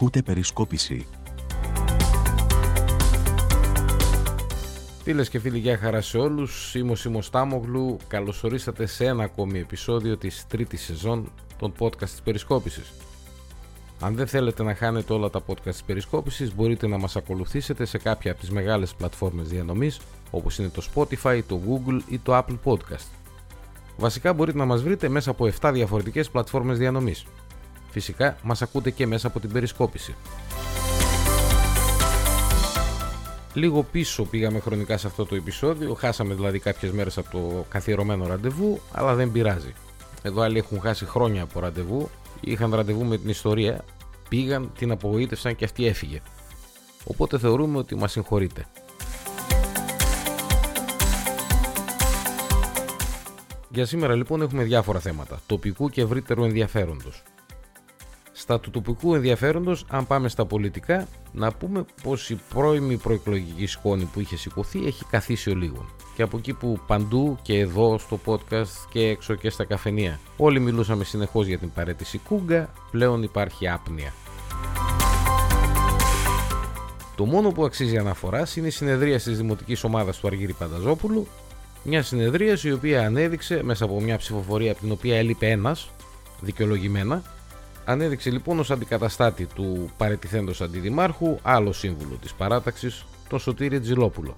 Ακούτε περισκόπηση. Φίλες και φίλοι, γεια χαρά σε όλους. Είμαι ο Σίμω Τάμογλου. Καλώ ορίσατε σε ένα ακόμη επεισόδιο της τρίτης σεζόν των podcast της Περισκόπησης. Αν δεν θέλετε να χάνετε όλα τα podcast της Περισκόπησης, μπορείτε να μας ακολουθήσετε σε κάποια από τις μεγάλες πλατφόρμες διανομής, όπως είναι το Spotify, το Google ή το Apple Podcast. Βασικά μπορείτε να μας βρείτε μέσα από 7 διαφορετικές πλατφόρμες διανομής. Φυσικά μας ακούτε και μέσα από την Περισκόπηση. Λίγο πίσω πήγαμε χρονικά σε αυτό το επεισόδιο, χάσαμε δηλαδή κάποιες μέρες από το καθιερωμένο ραντεβού, αλλά δεν πειράζει. Εδώ άλλοι έχουν χάσει χρόνια από ραντεβού, είχαν ραντεβού με την ιστορία, πήγαν, την απογοήτευσαν και αυτή έφυγε. Οπότε θεωρούμε ότι μας συγχωρείτε. Για σήμερα λοιπόν έχουμε διάφορα θέματα, τοπικού και ευρύτερου ενδιαφέροντος. Στα του τοπικού ενδιαφέροντος, αν πάμε στα πολιτικά, να πούμε πως η πρώιμη προεκλογική σκόνη που είχε σηκωθεί έχει καθίσει ο λίγο. Και από εκεί που παντού και εδώ στο podcast και έξω και στα καφενεία όλοι μιλούσαμε συνεχώς για την παρέτηση Κούγκα, πλέον υπάρχει άπνοια. Το μόνο που αξίζει αναφοράς είναι η συνεδρία της Δημοτικής Ομάδας του Αργύρι Πανταζόπουλου, μια συνεδρία η οποία ανέδειξε μέσα από μια ψηφοφορία από την οποία έλειπε ένας, δικαιολογημένα, ανέδειξε λοιπόν ως αντικαταστάτη του παρετηθέντος αντιδημάρχου άλλο σύμβουλο της παράταξης, τον Σωτήρη Τζιλόπουλο.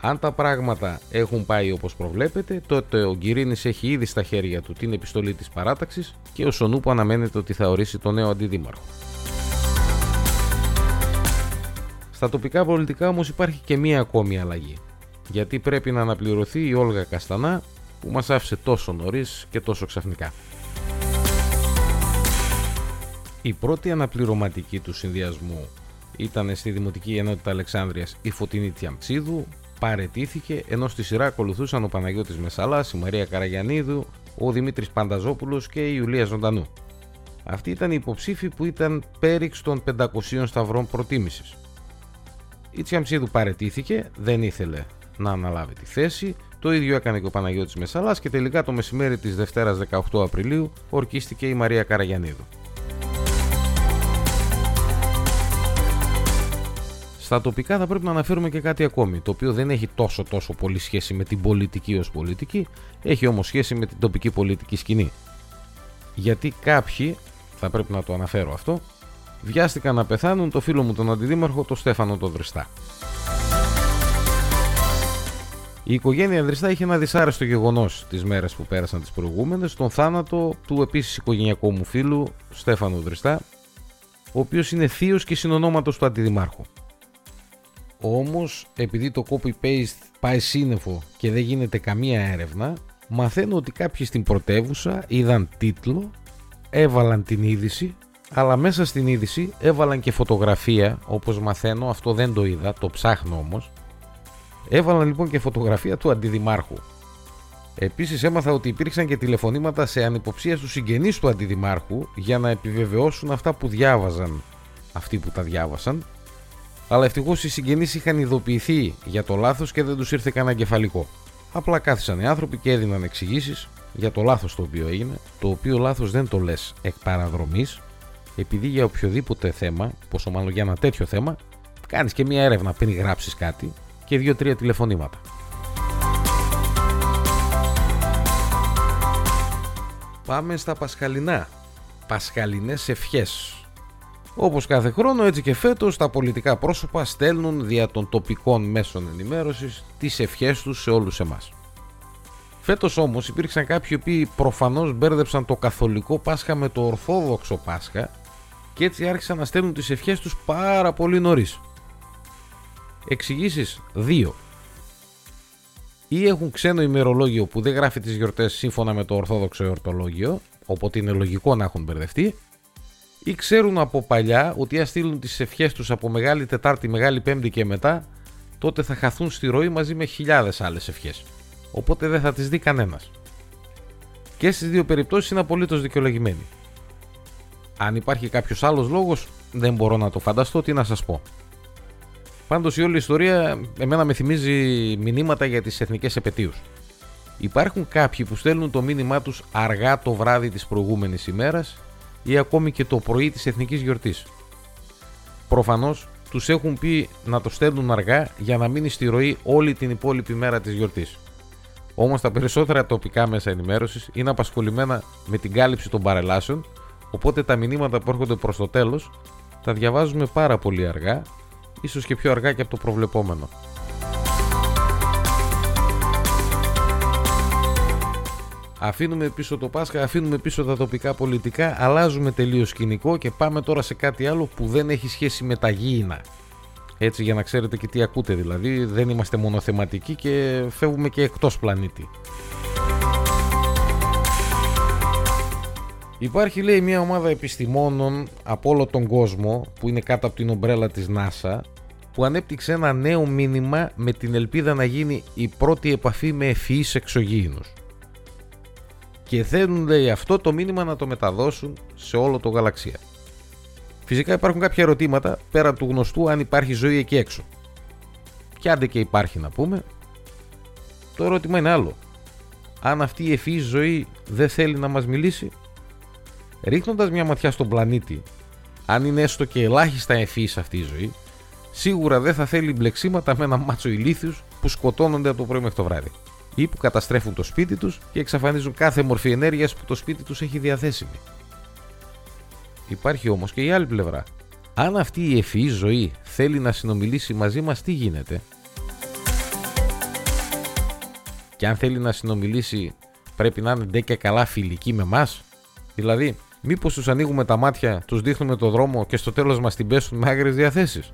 Αν τα πράγματα έχουν πάει όπως προβλέπετε, τότε ο Γκυρίνης έχει ήδη στα χέρια του την επιστολή της παράταξης και ο Σονούπου αναμένεται ότι θα ορίσει τον νέο αντιδήμαρχο. Στα τοπικά πολιτικά όμως υπάρχει και μία ακόμη αλλαγή, γιατί πρέπει να αναπληρωθεί η Όλγα Καστανά που μας άφησε τόσο νωρίς και τόσο ξαφνικά. Η πρώτη αναπληρωματική του συνδυασμού ήταν στη Δημοτική Ενότητα Αλεξάνδρειας η Φωτεινή Τιαμψίδου, παρετήθηκε ενώ στη σειρά ακολουθούσαν ο Παναγιώτης Μεσαλάς, η Μαρία Καραγιανίδου, ο Δημήτρης Πανταζόπουλος και η Ιουλία Ζωντανού. Αυτή ήταν η υποψήφοι που ήταν πέριξ των 500 σταυρών προτίμησης. Η Τσιαμψίδου παρετήθηκε, δεν ήθελε να αναλάβει τη θέση, το ίδιο έκανε και ο Παναγιώτης Μεσαλάς και τελικά το μεσημέρι της Δευτέρας 18 Απριλίου ορκίστηκε η Μαρία Καραγιανίδου. Στα τοπικά θα πρέπει να αναφέρουμε και κάτι ακόμη, το οποίο δεν έχει τόσο τόσο πολύ σχέση με την πολιτική ως πολιτική, έχει όμως σχέση με την τοπική πολιτική σκηνή. Γιατί κάποιοι, θα πρέπει να το αναφέρω αυτό, βιάστηκαν να πεθάνουν το φίλο μου τον αντιδήμαρχο, τον Στέφανο τον Δριστά. Η οικογένεια Δριστά είχε ένα δυσάρεστο γεγονός τις μέρες που πέρασαν τις προηγούμενες, τον θάνατο του επίσης οικογενειακού μου φίλου Στέφανου Δριστά, ο οποίος είναι θείος και συνονόματος του αντιδημάρχου. Όμως, επειδή το copy-paste πάει σύννεφο και δεν γίνεται καμία έρευνα, μαθαίνω ότι κάποιοι στην πρωτεύουσα είδαν τίτλο, έβαλαν την είδηση, αλλά μέσα στην είδηση έβαλαν και φωτογραφία, όπως μαθαίνω, αυτό δεν το είδα, το ψάχνω όμως, έβαλαν λοιπόν και φωτογραφία του αντιδημάρχου. Επίσης έμαθα ότι υπήρξαν και τηλεφωνήματα σε ανυποψία στους συγγενείς του αντιδημάρχου για να επιβεβαιώσουν αυτά που διάβαζαν. Αυτοί που τα διάβασαν αλλά ευτυχώς οι συγγενείς είχαν ειδοποιηθεί για το λάθος και δεν τους ήρθε κανένα κεφαλικό. Απλά κάθισαν οι άνθρωποι και έδιναν εξηγήσεις για το λάθος το οποίο έγινε, το οποίο λάθος δεν το λες εκ παραδρομής, επειδή για οποιοδήποτε θέμα, πόσο μάλλον για ένα τέτοιο θέμα, κάνεις και μια έρευνα πριν γράψεις κάτι και δύο-τρία τηλεφωνήματα. Πάμε στα πασχαλινά. Πασχαλινές ευχές όπως κάθε χρόνο έτσι και φέτος τα πολιτικά πρόσωπα στέλνουν δια των τοπικών μέσων ενημέρωσης τις ευχές τους σε όλους εμάς. Φέτος όμως υπήρξαν κάποιοι που προφανώς μπέρδεψαν το καθολικό Πάσχα με το ορθόδοξο Πάσχα και έτσι άρχισαν να στέλνουν τις ευχές τους πάρα πολύ νωρίς. Εξηγήσεις 2. Ή έχουν ξένο ημερολόγιο που δεν γράφει τις γιορτές σύμφωνα με το ορθόδοξο εορτολόγιο, οπότε είναι λογικό να έχουν μπερδευτεί, ή ξέρουν από παλιά ότι αν στείλουν τις ευχές τους από Μεγάλη Τετάρτη, Μεγάλη Πέμπτη και μετά, τότε θα χαθούν στη ροή μαζί με χιλιάδες άλλες ευχές. Οπότε δεν θα τις δει κανένας. Και στις δύο περιπτώσεις είναι απολύτως δικαιολογημένοι. Αν υπάρχει κάποιος άλλος λόγος, δεν μπορώ να το φανταστώ, τι να σας πω. Πάντως η όλη ιστορία εμένα με θυμίζει μηνύματα για τις εθνικές επαιτίους. Υπάρχουν κάποιοι που στέλνουν το μήνυμά τους αργά το βράδυ της προηγούμενης ημέρας ή ακόμη και το πρωί της εθνικής γιορτής. Προφανώς τους έχουν πει να το στέλνουν αργά για να μείνει στη ροή όλη την υπόλοιπη μέρα της γιορτής. Όμως τα περισσότερα τοπικά μέσα ενημέρωσης είναι απασχολημένα με την κάλυψη των παρελάσεων, οπότε τα μηνύματα που έρχονται προς το τέλος τα διαβάζουμε πάρα πολύ αργά, ίσως και πιο αργά και από το προβλεπόμενο. Αφήνουμε πίσω το Πάσχα, αφήνουμε πίσω τα τοπικά πολιτικά, αλλάζουμε τελείως σκηνικό και πάμε τώρα σε κάτι άλλο που δεν έχει σχέση με τα γήινα. Έτσι για να ξέρετε και τι ακούτε δηλαδή, δεν είμαστε μονοθεματικοί και φεύγουμε και εκτός πλανήτη. Υπάρχει λέει μια ομάδα επιστημόνων από όλο τον κόσμο που είναι κάτω από την ομπρέλα της NASA που ανέπτυξε ένα νέο μήνυμα με την ελπίδα να γίνει η πρώτη επαφή με ευφυείς εξωγήινους. Και θέλουν λέει αυτό το μήνυμα να το μεταδώσουν σε όλο το γαλαξία. Φυσικά υπάρχουν κάποια ερωτήματα πέρα του γνωστού αν υπάρχει ζωή εκεί έξω. Και άντε και υπάρχει να πούμε, το ερώτημα είναι άλλο. Αν αυτή η ευφυής ζωή δεν θέλει να μας μιλήσει, ρίχνοντας μια ματιά στον πλανήτη, αν είναι έστω και ελάχιστα ευφυής αυτή η ζωή, σίγουρα δεν θα θέλει μπλεξίματα με ένα μάτσο ηλίθιους που σκοτώνονται από το πρωί μέχρι το βράδυ ή που καταστρέφουν το σπίτι τους και εξαφανίζουν κάθε μορφή ενέργειας που το σπίτι τους έχει διαθέσιμη. Υπάρχει όμως και η άλλη πλευρά. Αν αυτή η ευφυή ζωή θέλει να συνομιλήσει μαζί μας, τι γίνεται; Και αν θέλει να συνομιλήσει πρέπει να είναι ντε και καλά φιλική με μας; Δηλαδή, μήπως τους ανοίγουμε τα μάτια, τους δείχνουμε το δρόμο και στο τέλος μας την πέσουν με άγριες διαθέσεις;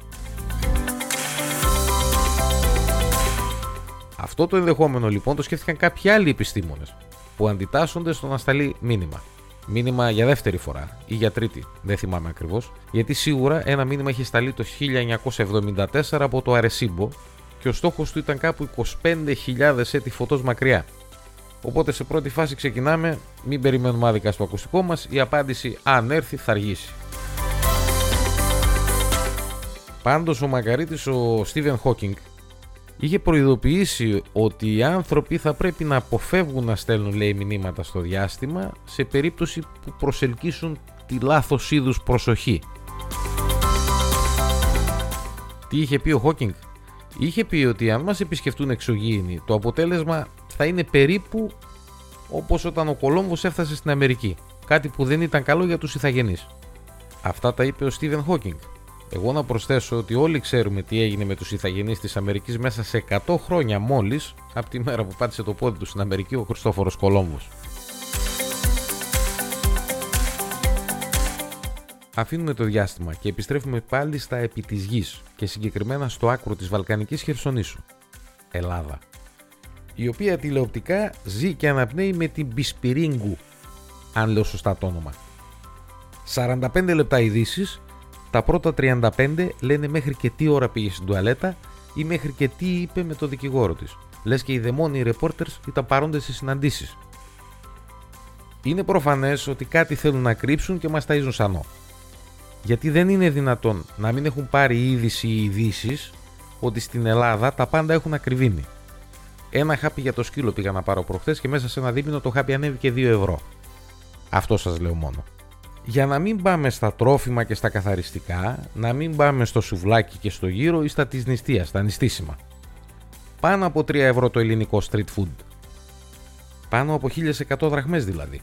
Αυτό το ενδεχόμενο λοιπόν το σκέφτηκαν κάποιοι άλλοι επιστήμονες που αντιτάσσονται στο να σταλεί μήνυμα. Μήνυμα για δεύτερη φορά ή για τρίτη, δεν θυμάμαι ακριβώς, γιατί σίγουρα ένα μήνυμα είχε σταλεί το 1974 από το Αρεσίμπο και ο στόχος του ήταν κάπου 25.000 έτη φωτός μακριά. Οπότε σε πρώτη φάση ξεκινάμε, μην περιμένουμε άδικα στο ακουστικό μας, η απάντηση αν έρθει θα αργήσει. Πάντως ο μακαρίτης ο Στίβεν Χόκινγκ είχε προειδοποιήσει ότι οι άνθρωποι θα πρέπει να αποφεύγουν να στέλνουν λέει μηνύματα στο διάστημα σε περίπτωση που προσελκύσουν τη λάθος είδους προσοχή. Τι είχε πει ο Χόκινγκ; Είχε πει ότι αν μας επισκεφτούν εξωγήινοι το αποτέλεσμα θα είναι περίπου όπως όταν ο Κολόμβος έφτασε στην Αμερική. Κάτι που δεν ήταν καλό για τους ηθαγενείς. Αυτά τα είπε ο Στίβεν Χόκινγκ. Εγώ να προσθέσω ότι όλοι ξέρουμε τι έγινε με τους ηθαγενείς της Αμερικής μέσα σε 100 χρόνια μόλις από τη μέρα που πάτησε το πόδι του στην Αμερική ο Χριστόφορος Κολόμβος. Αφήνουμε το διάστημα και επιστρέφουμε πάλι στα επί της γης και συγκεκριμένα στο άκρο της Βαλκανικής Χερσονήσου, Ελλάδα, η οποία τηλεοπτικά ζει και αναπνέει με την Μπισπυρίγκου, αν λέω σωστά το όνομα. 45 λεπτά ειδήσεις τα πρώτα 35 λένε μέχρι και τι ώρα πήγε στην τουαλέτα ή μέχρι και τι είπε με το δικηγόρο της. Λες και οι δαιμόνιοι reporters ήταν παρόντες σε συναντήσεις. Είναι προφανές ότι κάτι θέλουν να κρύψουν και μας ταΐζουν σανό. Γιατί δεν είναι δυνατόν να μην έχουν πάρει είδηση ή ειδήσεις ότι στην Ελλάδα τα πάντα έχουν ακριβήνει. Ένα χάπι για το σκύλο πήγα να πάρω προχθές και μέσα σε ένα δίμηνο το χάπι ανέβηκε 2 ευρώ. Αυτό σας λέω μόνο για να μην πάμε στα τρόφιμα και στα καθαριστικά, να μην πάμε στο σουβλάκι και στο γύρο ή στα της νηστείας, στα νηστίσιμα. Πάνω από 3 ευρώ το ελληνικό street food. Πάνω από 1100 δραχμές δηλαδή.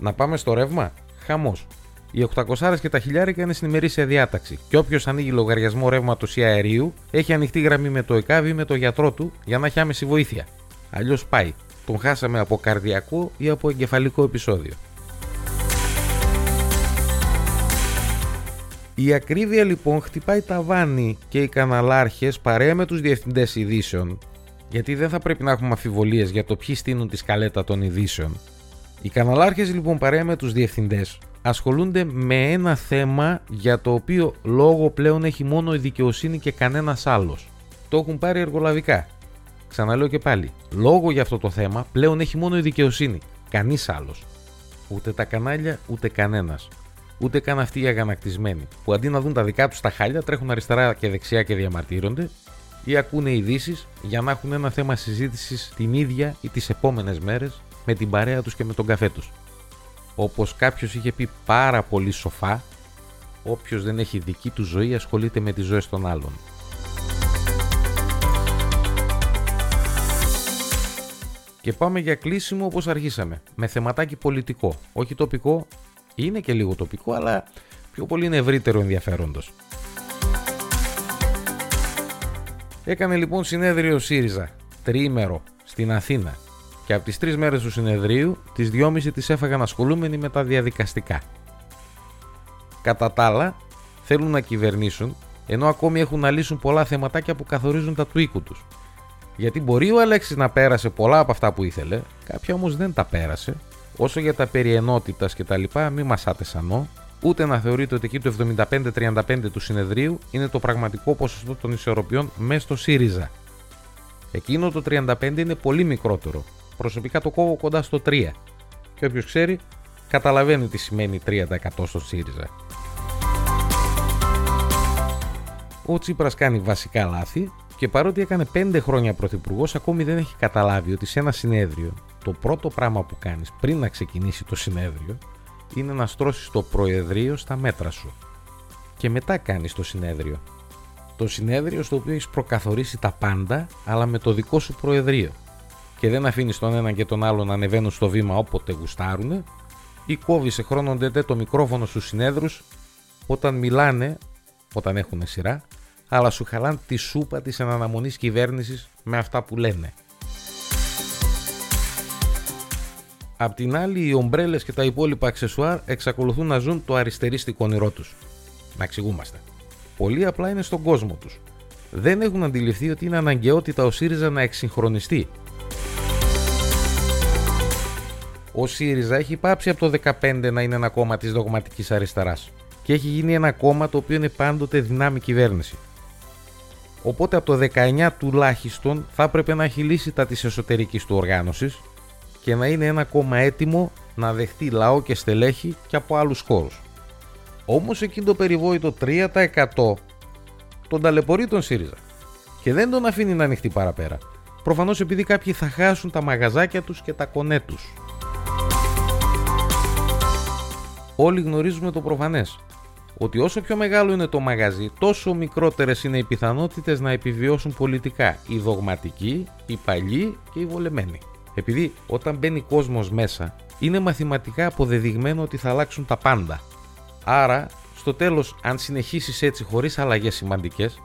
Να πάμε στο ρεύμα, χαμός. Οι 800 και τα χιλιάρικα είναι στην ημερήσια διάταξη. Και όποιος ανοίγει λογαριασμό ρεύματος ή αερίου, έχει ανοιχτή γραμμή με το ΕΚΑΒ ή με το γιατρό του για να έχει άμεση βοήθεια. Αλλιώς πάει. Τον χάσαμε από καρδιακό ή από εγκεφαλικό επεισόδιο. Η ακρίβεια λοιπόν χτυπάει τα βάνη και οι καναλάρχες παρέα με τους διευθυντές ειδήσεων γιατί δεν θα πρέπει να έχουμε αμφιβολίες για το ποιοι στείνουν τη σκαλέτα των ειδήσεων. Οι καναλάρχες λοιπόν παρέα με τους διευθυντές ασχολούνται με ένα θέμα για το οποίο λόγο πλέον έχει μόνο η δικαιοσύνη και κανένας άλλος. Το έχουν πάρει εργολαβικά. Ξαναλέω και πάλι, λόγο για αυτό το θέμα πλέον έχει μόνο η δικαιοσύνη, κανείς άλλος. Ούτε τα κανάλια ούτε κανένας ούτε καν αυτοί οι αγανακτισμένοι, που αντί να δουν τα δικά τους τα χάλια, τρέχουν αριστερά και δεξιά και διαμαρτύρονται, ή ακούνε ειδήσεις για να έχουν ένα θέμα συζήτησης την ίδια ή τις επόμενες μέρες με την παρέα τους και με τον καφέ τους. όπως κάποιος είχε πει πάρα πολύ σοφά, όποιος δεν έχει δική του ζωή ασχολείται με τις ζωές των άλλων. Και πάμε για κλείσιμο όπως αρχίσαμε, με θεματάκι πολιτικό, όχι τοπικό, είναι και λίγο τοπικό, αλλά πιο πολύ είναι ευρύτερο ενδιαφέροντος. Έκανε λοιπόν συνέδριο ΣΥΡΙΖΑ, τριήμερο, στην Αθήνα και από τις τρεις μέρες του συνεδρίου, τις δυόμιση τις έφαγαν ασχολούμενοι με τα διαδικαστικά. Κατά τα άλλα, θέλουν να κυβερνήσουν, ενώ ακόμη έχουν να λύσουν πολλά θεματάκια που καθορίζουν τα του οίκου τους. Γιατί μπορεί ο Αλέξης να πέρασε πολλά από αυτά που ήθελε, κάποια όμως δεν τα πέρασε, όσο για τα περί ενότητας και τα λοιπά μη μασάτε σανό, ούτε να θεωρείτε ότι εκεί το 75-35 του συνεδρίου είναι το πραγματικό ποσοστό των ισορροπιών μέσα στο ΣΥΡΙΖΑ. Εκείνο το 35 είναι πολύ μικρότερο. Προσωπικά το κόβω κοντά στο 3. Και όποιος ξέρει, καταλαβαίνει τι σημαίνει 3% στο ΣΥΡΙΖΑ. Ο Τσίπρας κάνει βασικά λάθη και παρότι έκανε 5 χρόνια πρωθυπουργός, ακόμη δεν έχει καταλάβει ότι σε ένα συνέδριο το πρώτο πράγμα που κάνεις πριν να ξεκινήσει το συνέδριο είναι να στρώσεις το προεδρείο στα μέτρα σου. Και μετά κάνεις το συνέδριο. Το συνέδριο στο οποίο έχεις προκαθορίσει τα πάντα, αλλά με το δικό σου προεδρείο. Και δεν αφήνεις τον έναν και τον άλλο να ανεβαίνουν στο βήμα όποτε γουστάρουνε, ή κόβεις σε χρόνο ντετέ το μικρόφωνο στους συνέδρους όταν μιλάνε, όταν έχουν σειρά, αλλά σου χαλάνε τη σούπα της αναμονής κυβέρνησης με αυτά που λένε. Απ' την άλλη, οι ομπρέλες και τα υπόλοιπα αξεσουάρ εξακολουθούν να ζουν το αριστερίστικο όνειρό τους. Να εξηγούμαστε. Πολύ απλά είναι στον κόσμο τους. Δεν έχουν αντιληφθεί ότι είναι αναγκαιότητα ο ΣΥΡΙΖΑ να εξυγχρονιστεί. Ο ΣΥΡΙΖΑ έχει πάψει από το 2015 να είναι ένα κόμμα της δογματικής αριστεράς και έχει γίνει ένα κόμμα το οποίο είναι πάντοτε δυνάμει κυβέρνηση. Οπότε από το 19 τουλάχιστον θα έπρεπε να έχει λύσει τα της εσωτερικής του οργάνωσης και να είναι ένα κόμμα έτοιμο να δεχτεί λαό και στελέχη και από άλλους χώρους. Όμως εκείνο το περιβόητο 3% τον ταλαιπωρεί τον ΣΥΡΙΖΑ και δεν τον αφήνει να ανοιχτεί παραπέρα. Προφανώς επειδή κάποιοι θα χάσουν τα μαγαζάκια τους και τα κονέ τους. Όλοι γνωρίζουμε το προφανές, ότι όσο πιο μεγάλο είναι το μαγαζί, τόσο μικρότερες είναι οι πιθανότητες να επιβιώσουν πολιτικά οι δογματικοί, οι παλιοί και οι βολεμένοι. Επειδή όταν μπαίνει κόσμος μέσα, είναι μαθηματικά αποδεδειγμένο ότι θα αλλάξουν τα πάντα. Άρα, στο τέλος, αν συνεχίσεις έτσι χωρίς αλλαγές σημαντικές,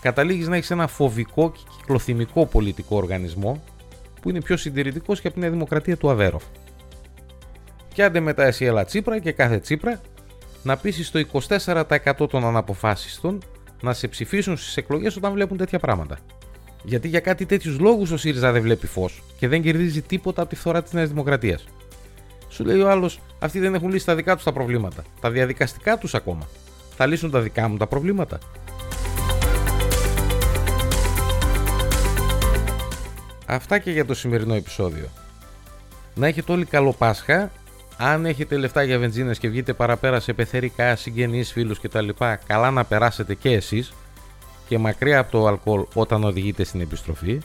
καταλήγεις να έχεις ένα φοβικό και κυκλοθυμικό πολιτικό οργανισμό που είναι πιο συντηρητικός και από την Δημοκρατία του Αβέροφ. Και άντε μετά εσύ έλα Τσίπρα και κάθε Τσίπρα να πείσει το 24% των αναποφάσιστων να σε ψηφίσουν στις εκλογές όταν βλέπουν τέτοια πράγματα. Γιατί για κάτι τέτοιους λόγους ο ΣΥΡΙΖΑ δεν βλέπει φως και δεν κερδίζει τίποτα από τη φθορά της Νέας Δημοκρατίας. Σου λέει ο άλλος, αυτοί δεν έχουν λύσει τα δικά τους τα προβλήματα. Τα διαδικαστικά τους ακόμα. Θα λύσουν τα δικά μου τα προβλήματα. Αυτά και για το σημερινό επεισόδιο. Να έχετε όλοι καλό Πάσχα. Αν έχετε λεφτά για βενζίνες και βγείτε παραπέρα σε πεθερικά, συγγενείς, φίλους κτλ. Καλά να περάσετε και εσείς και μακριά από το αλκοόλ όταν οδηγείτε στην επιστροφή.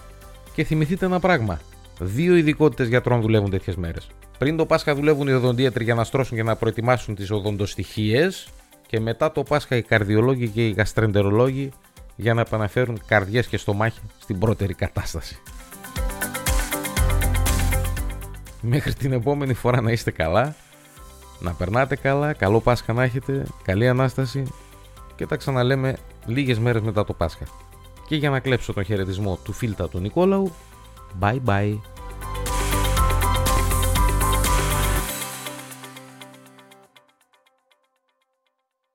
Και θυμηθείτε ένα πράγμα. Δύο ειδικότητες γιατρών δουλεύουν τέτοιες μέρες. Πριν το Πάσχα δουλεύουν οι οδοντίατροι για να στρώσουν και να προετοιμάσουν τις οδοντοστοιχίες. Και μετά το Πάσχα οι καρδιολόγοι και οι γαστρεντερολόγοι για να επαναφέρουν καρδιές και στομάχια στην πρώτερη κατάσταση. Μέχρι την επόμενη φορά να είστε καλά, να περνάτε καλά, καλό Πάσχα να έχετε, καλή Ανάσταση και τα ξαναλέμε λίγες μέρες μετά το Πάσχα. Και για να κλέψω τον χαιρετισμό του φίλτα του Νικόλαου, bye bye.